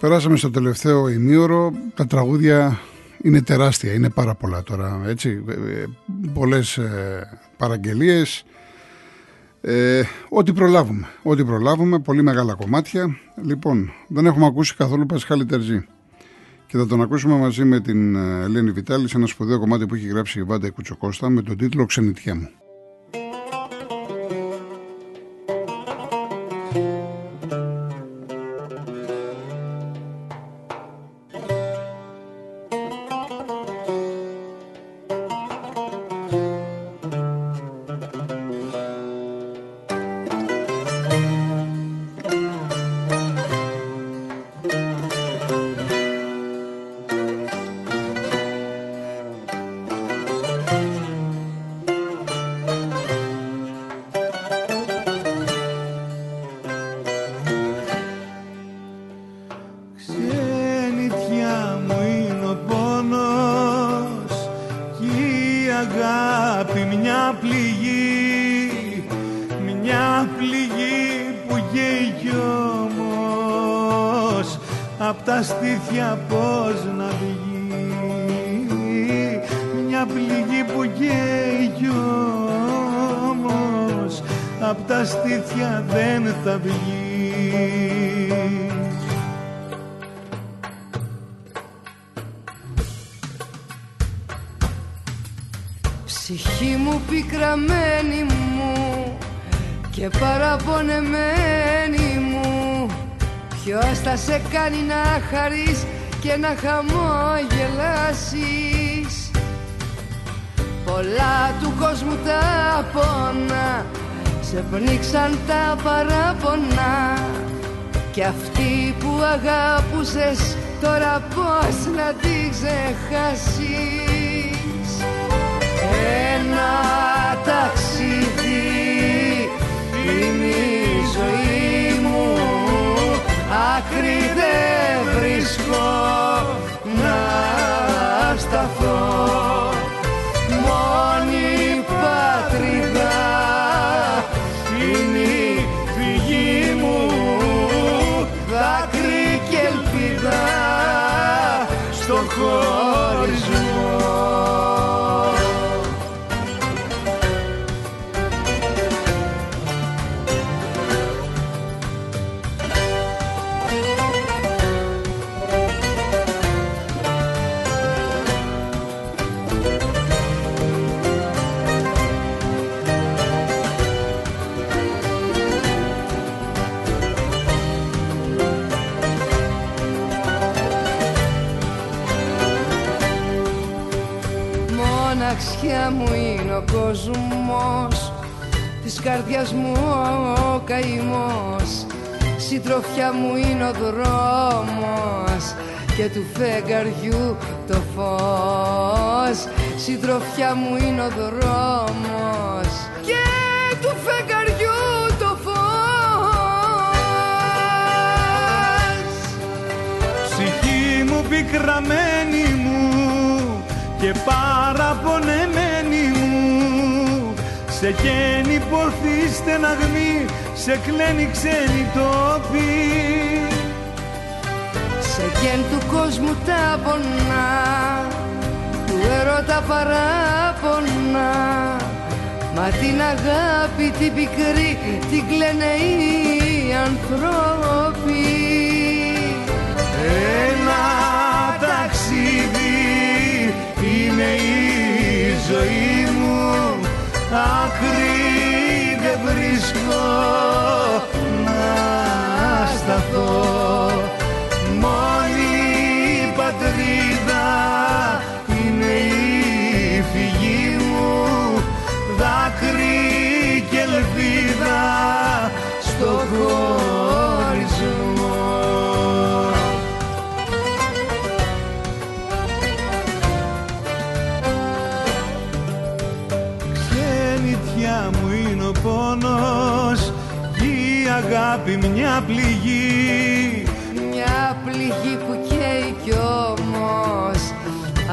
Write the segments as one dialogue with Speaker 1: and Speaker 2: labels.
Speaker 1: Περάσαμε στο τελευταίο ημίωρο. Τα τραγούδια είναι τεράστια, είναι πάρα πολλά τώρα. Έτσι. Ε, πολλές ε, παραγγελίες. Ε, ό,τι προλάβουμε. Ό,τι προλάβουμε. Πολύ μεγάλα κομμάτια. Λοιπόν, δεν έχουμε ακούσει καθόλου Πασχάλη Τερζή. Και θα τον ακούσουμε μαζί με την ε, Ελένη Βιτάλη σε ένα σπουδαίο κομμάτι που έχει γράψει η Βάντα Κουτσοκώστα με τον τίτλο Ξενιτιά μου.
Speaker 2: Απ' τα στήθια δεν θα βγεις.
Speaker 3: Ψυχή μου πικραμένη μου και παραπονεμένη μου. Ποιος θα σε κάνει να χαρείς και να χαμογελάσεις Πολλά του κόσμου τα πόνα Σε πνίξαν τα παράπονα. Και αυτή που αγάπουσες τώρα πώς να τη ξεχάσεις. Ένα μοναξιά μου είναι ο κόσμος Της καρδιάς μου ο καημός. Συντροφιά μου είναι ο δρόμος. Και του φεγγαριού το φως. Συντροφιά μου είναι ο δρόμος. Και του φεγγαριού το φως.
Speaker 2: Ψυχή μου πικραμένη μου και παραπονεμένη μου. Σε γέννη πορθή στεναγμή σε κλαίνει ξένη τόπη.
Speaker 3: Σε γέν του κόσμου τα πονά του έρωτα παράπονα. Μα την αγάπη την πικρή την κλαίνε οι ανθρώποι
Speaker 2: Ένα είναι η ζωή μου. Άκρη δεν βρίσκω να σταθώ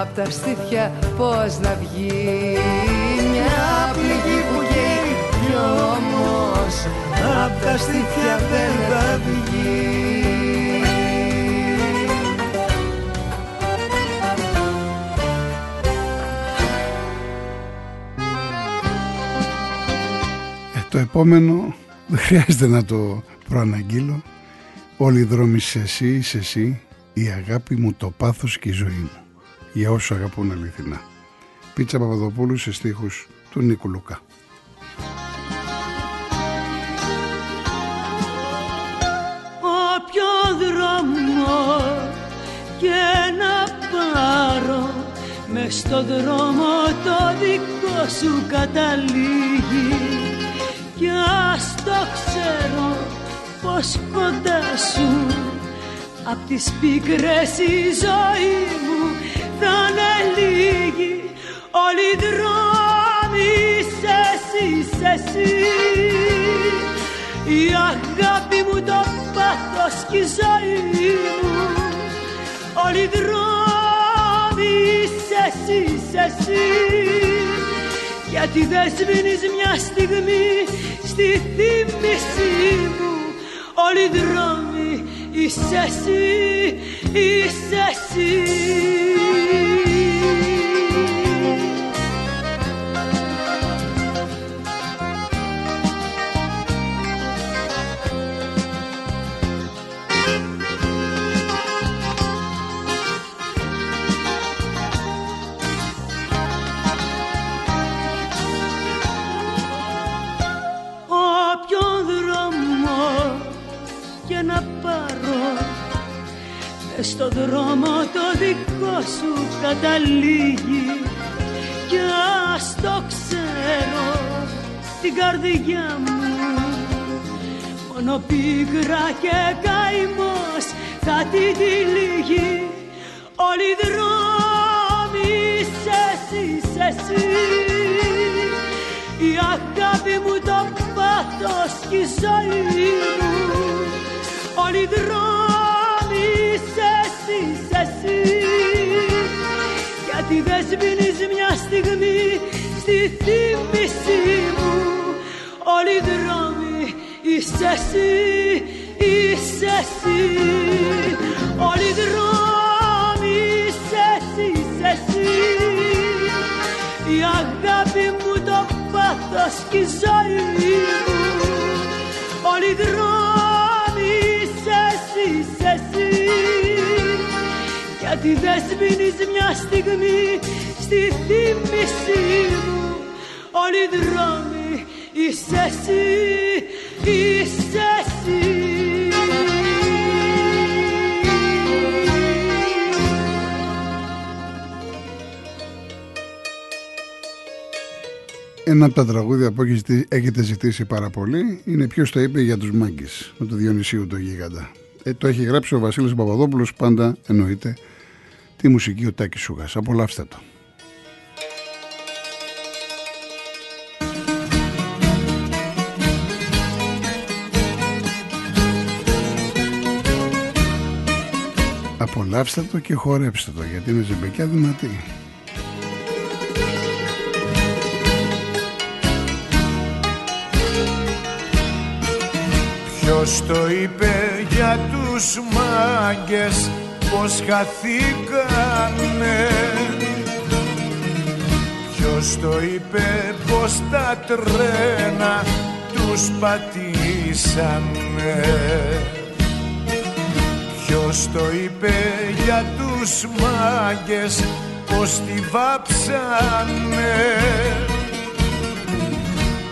Speaker 3: απ' τα στήθια πώς να βγει Μια πληγή που καίει κι
Speaker 2: απ' τα στήθια δεν θα βγει ε, Το
Speaker 1: επόμενο δεν χρειάζεται να το προαναγγείλω. Όλοι οι δρόμοι σε εσύ, σε εσύ, η αγάπη μου, το πάθος και η ζωή μου. Για όσους αγαπούν αληθινά. Πίτσα Παπαδοπούλου σε στίχους του Νίκου Λουκά.
Speaker 4: Όποιο δρόμο και να πάρω μες στο δρόμο το δικό σου καταλήγει κι ας το ξέρω πως κοντά σου απ' τις πίκρες η ζωή όλοι οι δρόμοι σε εσύ, σε εσύ. Η αγάπη μου το πάθος και η ζωή μου. Όλοι οι δρόμοι σε εσύ, σε εσύ. Γιατί δεν σβήνεις μια στιγμή στη θύμησή μου. Όλοι οι δρόμοι είσαι εσύ, είσαι εσύ καταλήγει. Κι ας το ξέρω την καρδιά μου. Μόνο πίκρα και καημός θα την τυλίγει όλοι οι δρόμοι σε εσύ, σε εσύ. Η αγάπη μου το πάθος και η ζωή μου. Όλοι οι δρόμοι γιατί δεν σβήνεις μιας στιγμής στη θύμησή μου όλοι οι δρόμοι είσαι εσύ, είσαι εσύ. Όλοι οι δρόμοι είσαι εσύ, είσαι εσύ. Η αγάπη μου το πάθος και η ζωή μου. Όλοι οι δρόμοι γιατί δεν σβήνεις μια στιγμή στη θύμησή μου όλοι οι δρόμοι είσαι εσύ, είσαι εσύ.
Speaker 1: Ένα από τα τραγούδια που έχετε ζητήσει πάρα πολύ είναι ποιος το είπε για τους μάγκες με το Διονυσίου το γίγαντα. Ε, το έχει γράψει ο Βασίλης Παπαδόπουλος πάντα εννοείται τη μουσική ο Τάκης Σούγας. Απολαύστε το. Απολαύστε το και χορέψτε το γιατί είναι ζεμπεκιά δυνατή.
Speaker 5: Ποιος το είπε για τους μάγκες πως χαθήκανε Ποιος το είπε πως τα τρένα τους πατήσανε. Ποιος το είπε για τους μάγκες πως τη βάψανε.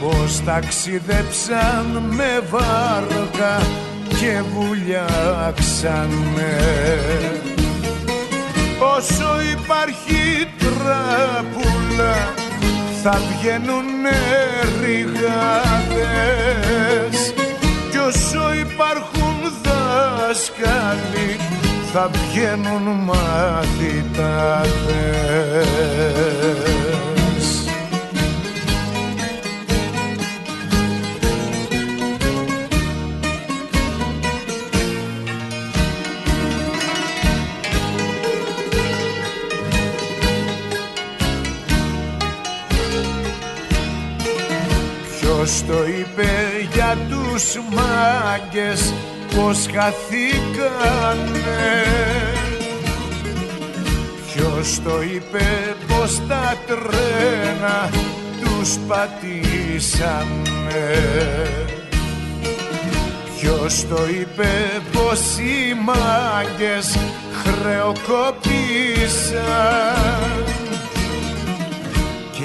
Speaker 5: Πως ταξιδέψαν με βάρκα και βουλιάξανε. Όσο υπάρχει τράπουλα θα βγαίνουνε ρηγάδες κι όσο υπάρχουν δάσκαλοι θα βγαίνουν μαθητάδες Ποιος το είπε για τους μάγκες πως χαθήκανε. Ποιος το είπε πως τα τρένα τους πατήσανε. Ποιος το είπε πως οι μάγκες χρεοκοπήσαν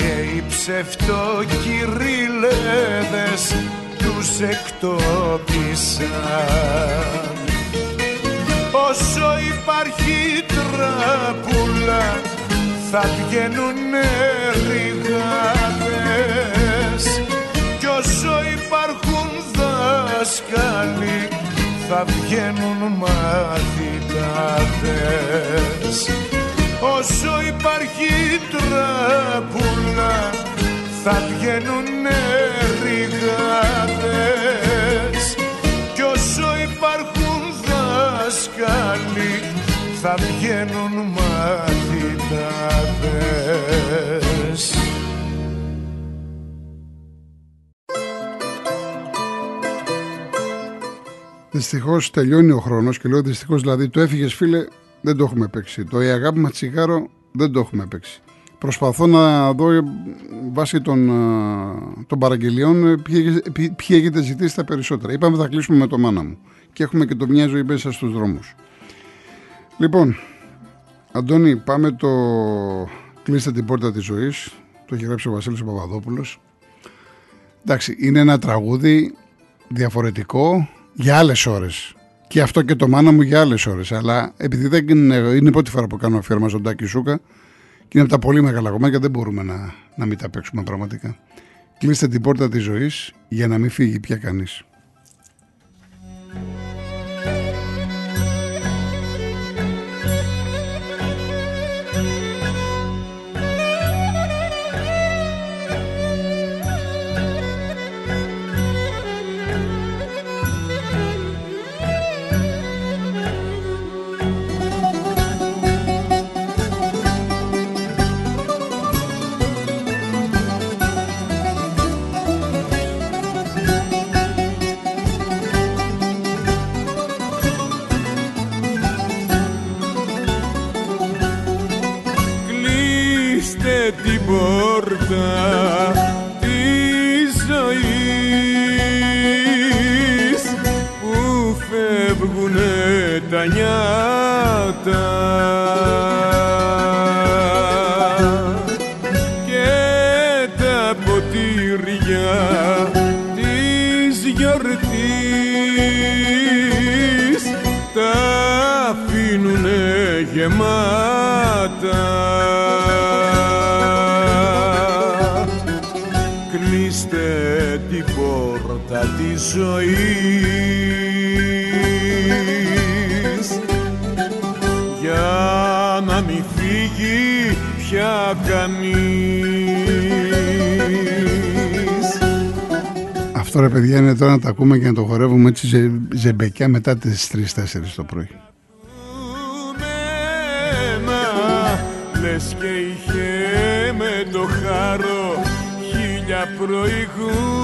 Speaker 5: και οι ψευτοκυριλέδες τους εκτόπισαν. Όσο υπάρχει τραπούλα θα βγαίνουνε ρηγάδες. Κι όσο υπάρχουν δάσκαλοι θα βγαίνουν μαθητάδες όσο υπάρχει τραπούλα θα βγαίνουν ρηγάδες κι όσο υπάρχουν δάσκαλοι θα βγαίνουν μαθητάδες.
Speaker 1: Δυστυχώς τελειώνει ο χρόνος και λέω δυστυχώς δηλαδή το έφυγες φίλε δεν το έχουμε παίξει. Το η αγάπη μας τσιγάρο δεν το έχουμε παίξει. Προσπαθώ να δω ε, βάσει των, ε, των παραγγελιών ε, ποιοι, ποιοι έχετε ζητήσει τα περισσότερα. Είπαμε θα κλείσουμε με το μάνα μου και έχουμε και το μια ζωή μέσα στους δρόμους. Λοιπόν, Αντώνη, πάμε το κλείστε την πόρτα της ζωής. Το έχει γράψει ο Βασίλης Παπαδόπουλος. Εντάξει, είναι ένα τραγούδι διαφορετικό για άλλες ώρες. Και αυτό και το μάνα μου για άλλες ώρες. Αλλά επειδή δεν είναι, είναι η πρώτη φορά που κάνω αφιέρωμα στον Τάκη Σούκα, και είναι από τα πολύ μεγάλα κομμάτια, δεν μπορούμε να, να μην τα παίξουμε πραγματικά. Κλείστε την πόρτα της ζωής για να μην φύγει πια κανείς.
Speaker 5: Ζωής. Για να μην φύγει πια κανείς.
Speaker 1: Αυτό ρε παιδιά είναι τώρα να τα ακούμε και να το χορεύουμε έτσι ζε, ζεμπεκιά μετά τις 3-4 το πρωί.
Speaker 5: Λες και είχε με το χάρο χίλια προηγούμενα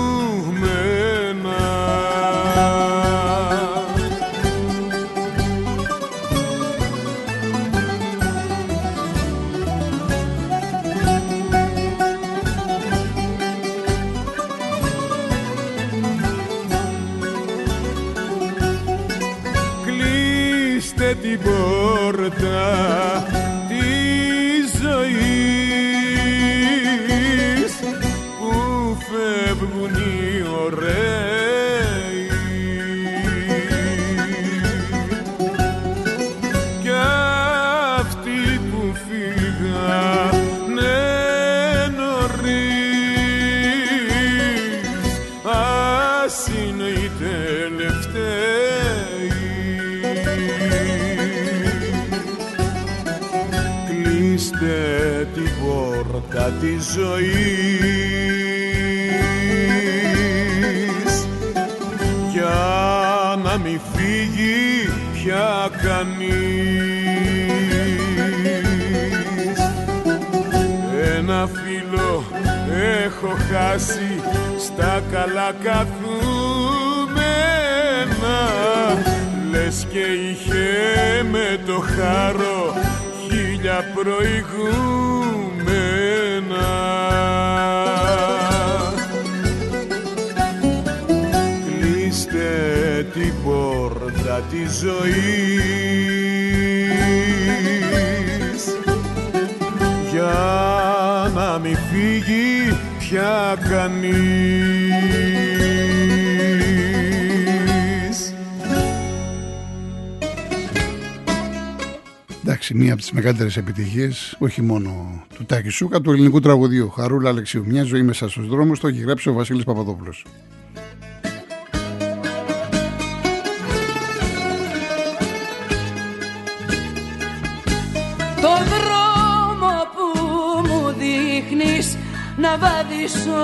Speaker 5: την πόρτα κλείστε την πόρτα της ζωής. Για να μην φύγει πια κανείς. Ένα φίλο έχω χάσει στα καλά καθούμενα. Λες και είχε με το χάρο για προηγούμενα. Κλείστε την πόρτα της ζωής. Για να μην φύγει πια κανείς.
Speaker 1: Εντάξει, μία από τις μεγαλύτερες επιτυχίες, όχι μόνο του Τάκη Σούκα, του ελληνικού τραγουδιού. Χαρούλα Αλεξίου. Μια ζωή μέσα στους δρόμους, το έχει γράψει ο Βασίλης Παπαδόπουλος.
Speaker 6: Το δρόμο που μου δείχνεις να βαδίσω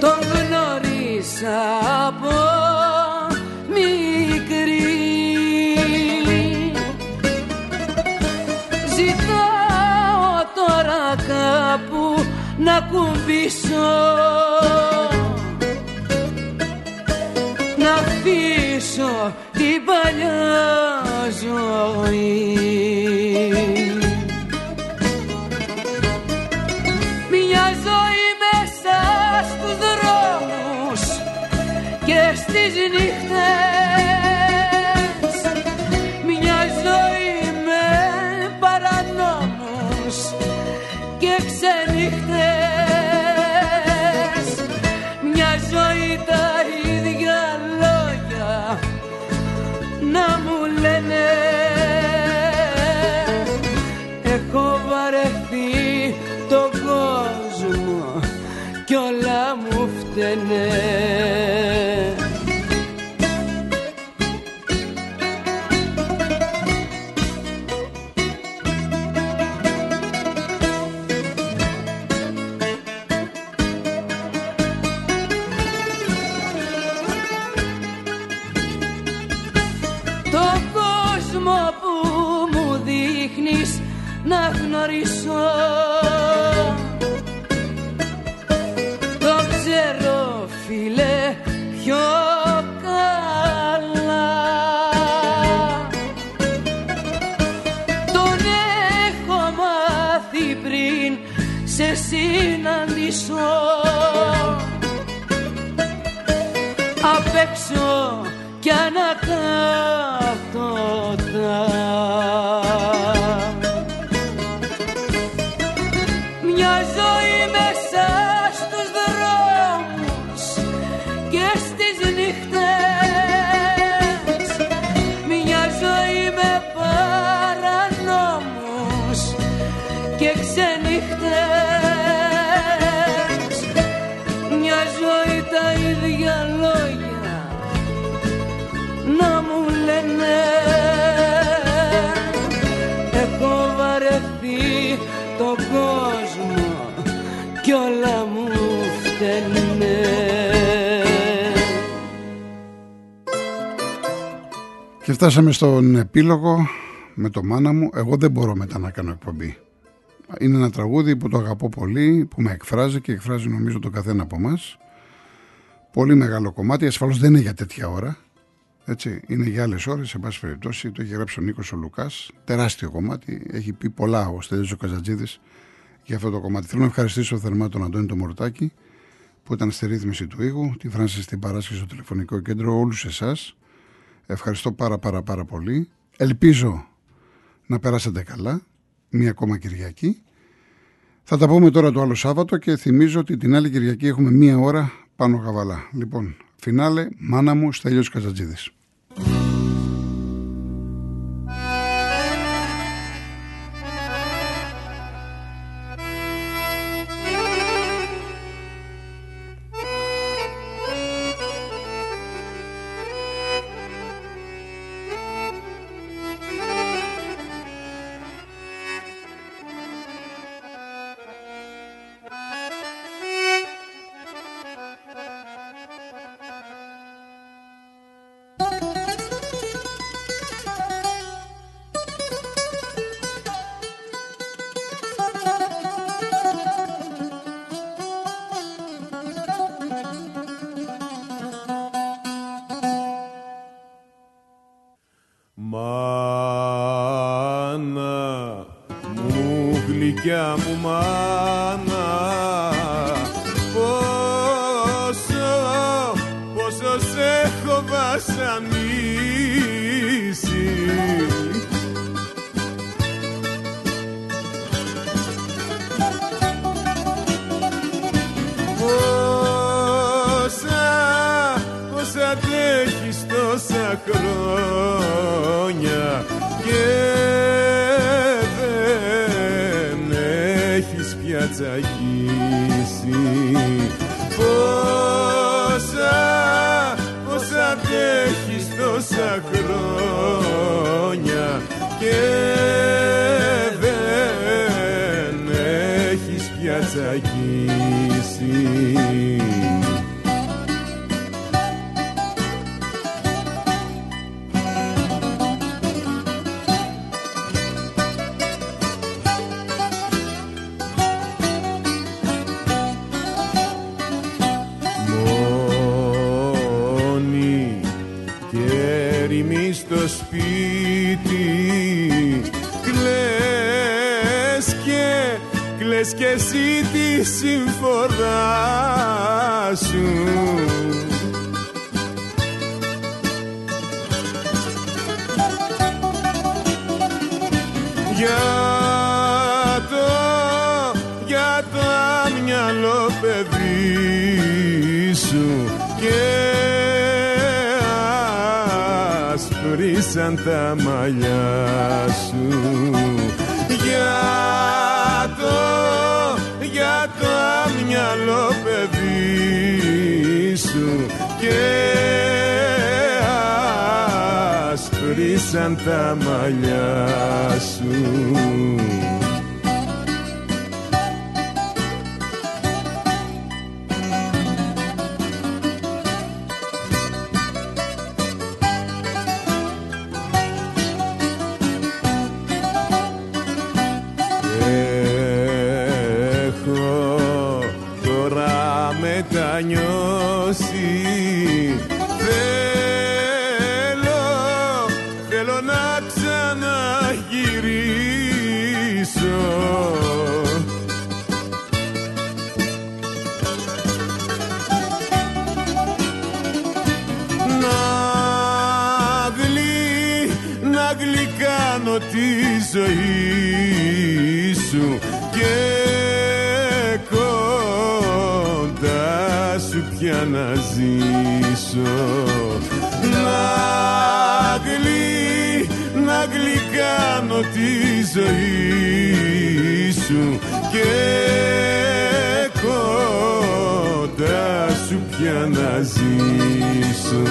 Speaker 6: Τον γνώρισα από να κουμπίσω να πιο καλά. Τον έχω μάθει πριν σε συναντήσω. Απ' έξω
Speaker 1: Και φτάσαμε στον επίλογο με το μάνα μου. Εγώ δεν μπορώ μετά να κάνω εκπομπή. Είναι ένα τραγούδι που το αγαπώ πολύ, που με εκφράζει και εκφράζει νομίζω τον καθένα από εμάς. Πολύ μεγάλο κομμάτι, ασφαλώς δεν είναι για τέτοια ώρα. Έτσι, είναι για άλλες ώρες, σε πάση περιπτώσει. Το έχει γράψει ο Νίκος ο Λουκάς. Τεράστιο κομμάτι. Έχει πει πολλά ο Στέλιος ο Καζατζίδης για αυτό το κομμάτι. Θέλω να ευχαριστήσω θερμά τον Αντώνη το Μορτάκη που ήταν στη ρύθμιση του ήχου, τη Φράνση στην παράσχεση στο τηλεφωνικό κέντρο, όλους εσάς Ευχαριστώ πάρα πάρα πάρα πολύ. Ελπίζω να περάσετε καλά. Μία ακόμα Κυριακή. Θα τα πούμε τώρα το άλλο Σάββατο και θυμίζω ότι την άλλη Κυριακή έχουμε μία ώρα πάνω γαβαλά. Λοιπόν, φινάλε, μάνα μου, Στέλιος Καζατζίδης.
Speaker 5: Χρόνια και δεν έχεις πια τσακίσει Πόσα, πόσα αντέχεις τόσα χρόνια και δεν έχεις πια τσακίσει εσύ τη συμφορά σου σου και άσπρησαν τα μαλλιά σου ζήσω να γλυ, να γλυκάνω τη ζωή σου και κοντά σου πια να ζήσω